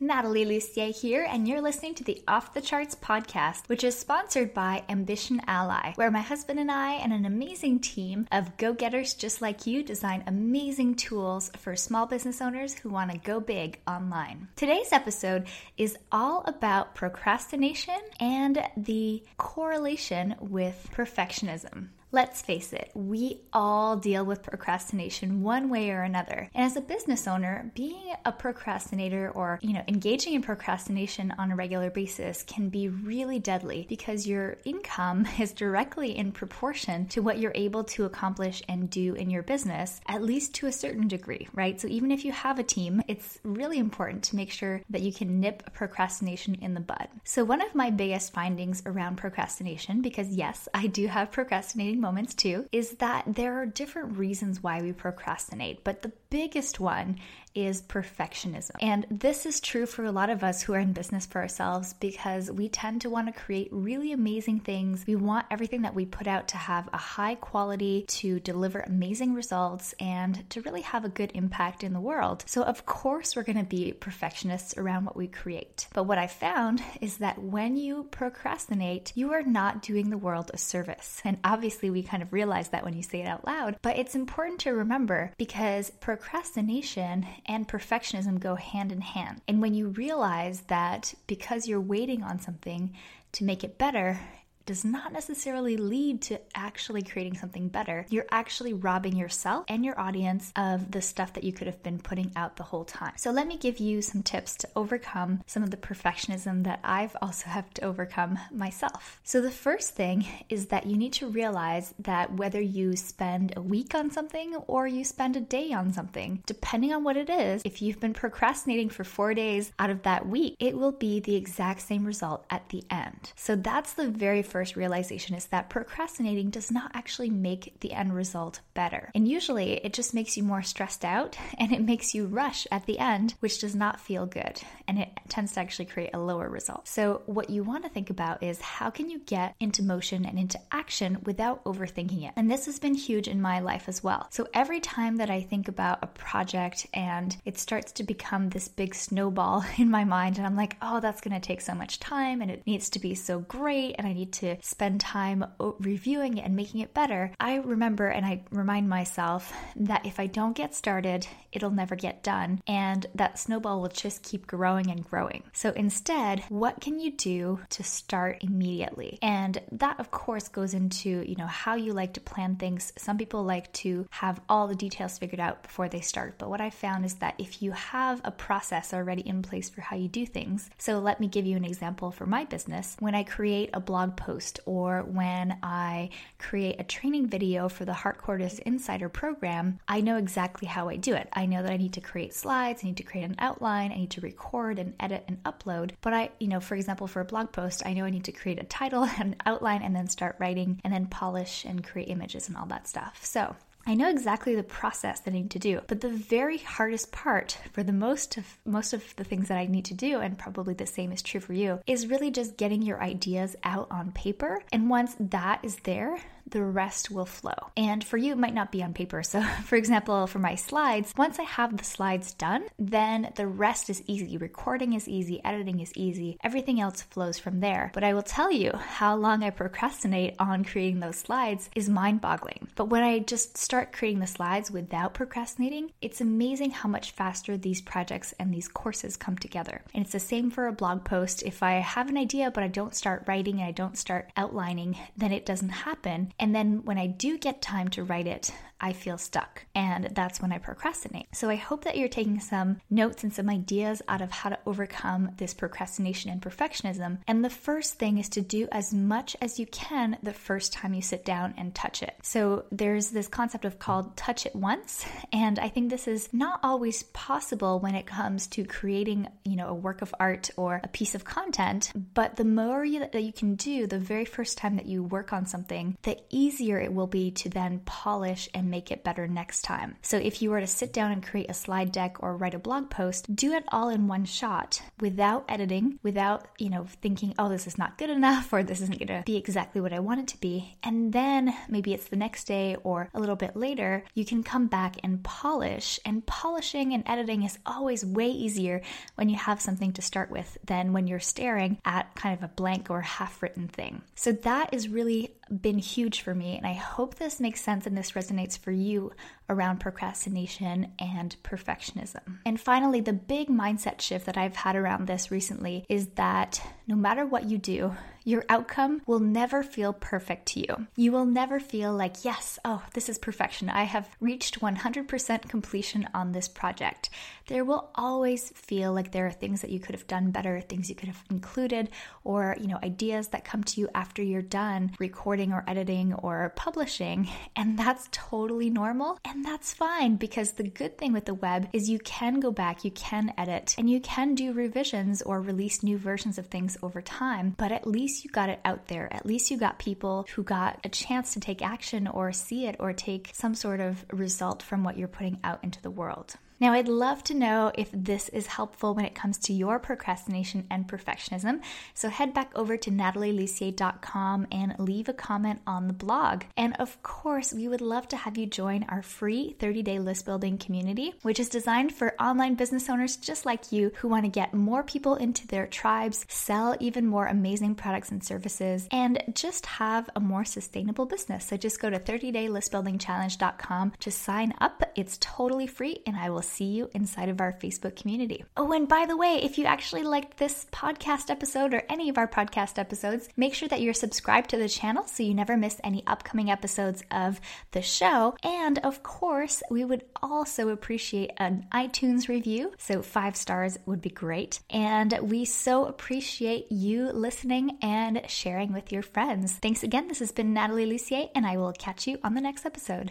Natalie Lussier here, and you're listening to the Off the Charts podcast, which is sponsored by Ambition Ally, where my husband and I and an amazing team of go getters just like you design amazing tools for small business owners who want to go big online. Today's episode is all about procrastination and the correlation with perfectionism. Let's face it, we all deal with procrastination one way or another. And as a business owner, being a procrastinator or, you know, engaging in procrastination on a regular basis can be really deadly because your income is directly in proportion to what you're able to accomplish and do in your business, at least to a certain degree, right? So even if you have a team, it's really important to make sure that you can nip procrastination in the bud. So one of my biggest findings around procrastination, because yes, I do have procrastinating moments too, is that there are different reasons why we procrastinate. But the biggest one is perfectionism. And this is true for a lot of us who are in business for ourselves because we tend to want to create really amazing things. We want everything that we put out to have a high quality, to deliver amazing results, and to really have a good impact in the world. So, of course, we're going to be perfectionists around what we create. But what I found is that when you procrastinate, you are not doing the world a service. And obviously, we kind of realize that when you say it out loud, but it's important to remember because procrastination and perfectionism go hand in hand. And when you realize that because you're waiting on something to make it better, does not necessarily lead to actually creating something better. You're actually robbing yourself and your audience of the stuff that you could have been putting out the whole time. So let me give you some tips to overcome some of the perfectionism that I've also had to overcome myself. So the first thing is that you need to realize that whether you spend a week on something or you spend a day on something, depending on what it is, if you've been procrastinating for 4 days out of that week, it will be the exact same result at the end. So that's the very first realization is that procrastinating does not actually make the end result better. And usually it just makes you more stressed out and it makes you rush at the end, which does not feel good. And it tends to actually create a lower result. So, what you want to think about is how can you get into motion and into action without overthinking it? And this has been huge in my life as well. So, every time that I think about a project and it starts to become this big snowball in my mind, and I'm like, oh, that's going to take so much time and it needs to be so great, and I need to to spend time reviewing and making it better, I remember and I remind myself that if I don't get started, it'll never get done. And that snowball will just keep growing and growing. So instead, what can you do to start immediately? And that, of course, goes into, you know, how you like to plan things. Some people like to have all the details figured out before they start. But what I found is that if you have a process already in place for how you do things, so let me give you an example for my business. When I create a blog post, post or when I create a training video for the Heart Courtis Insider program, I know exactly how I do it. I know that I need to create slides, I need to create an outline, I need to record and edit and upload. But I, you know, for example, for a blog post, I know I need to create a title and outline and then start writing and then polish and create images and all that stuff. So I know exactly the process that I need to do, but the very hardest part for the most of most of the things that I need to do, and probably the same is true for you, is really just getting your ideas out on paper. And once that is there, the rest will flow. And for you, it might not be on paper. So, for example, for my slides, once I have the slides done, then the rest is easy. Recording is easy, editing is easy, everything else flows from there. But I will tell you how long I procrastinate on creating those slides is mind boggling. But when I just start creating the slides without procrastinating, it's amazing how much faster these projects and these courses come together. And it's the same for a blog post. If I have an idea, but I don't start writing and I don't start outlining, then it doesn't happen And then when I do get time to write it, I feel stuck. And that's when I procrastinate. So I hope that you're taking some notes and some ideas out of how to overcome this procrastination and perfectionism. And the first thing is to do as much as you can the first time you sit down and touch it. So there's this concept of called touch it once. And I think this is not always possible when it comes to creating, you know, a work of art or a piece of content. But the more you, that you can do the very first time that you work on something, the easier it will be to then polish and make it better next time. So if you were to sit down and create a slide deck or write a blog post, do it all in one shot without editing, without, you know, thinking, oh, this is not good enough or this isn't going to be exactly what I want it to be. And then maybe it's the next day or a little bit later, you can come back and polish. And polishing and editing is always way easier when you have something to start with than when you're staring at kind of a blank or half written thing. So that is really been huge for me. And I hope this makes sense and this resonates for you around procrastination and perfectionism. And finally, the big mindset shift that I've had around this recently is that no matter what you do, your outcome will never feel perfect to you. You will never feel like, yes, oh, this is perfection. I have reached 100% completion on this project. There will always feel like there are things that you could have done better, things you could have included, or, you know, ideas that come to you after you're done recording or editing or publishing. And that's totally normal. And that's fine because the good thing with the web is you can go back, you can edit, and you can do revisions or release new versions of things over time. But at least least you got it out there. At least you got people who got a chance to take action or see it or take some sort of result from what you're putting out into the world. Now, I'd love to know if this is helpful when it comes to your procrastination and perfectionism. So head back over to natalielussier.com and leave a comment on the blog. And of course, we would love to have you join our free 30 day list building community, which is designed for online business owners just like you who want to get more people into their tribes, sell even more amazing products and services, and just have a more sustainable business. So just go to 30daylistbuildingchallenge.com to sign up. It's totally free, and I will see you inside of our Facebook community. Oh, and by the way, if you actually liked this podcast episode or any of our podcast episodes, make sure that you're subscribed to the channel so you never miss any upcoming episodes of the show. And of course, we would also appreciate an iTunes review. So, five stars would be great. And we so appreciate you listening and sharing with your friends. Thanks again. This has been Natalie Lussier, and I will catch you on the next episode.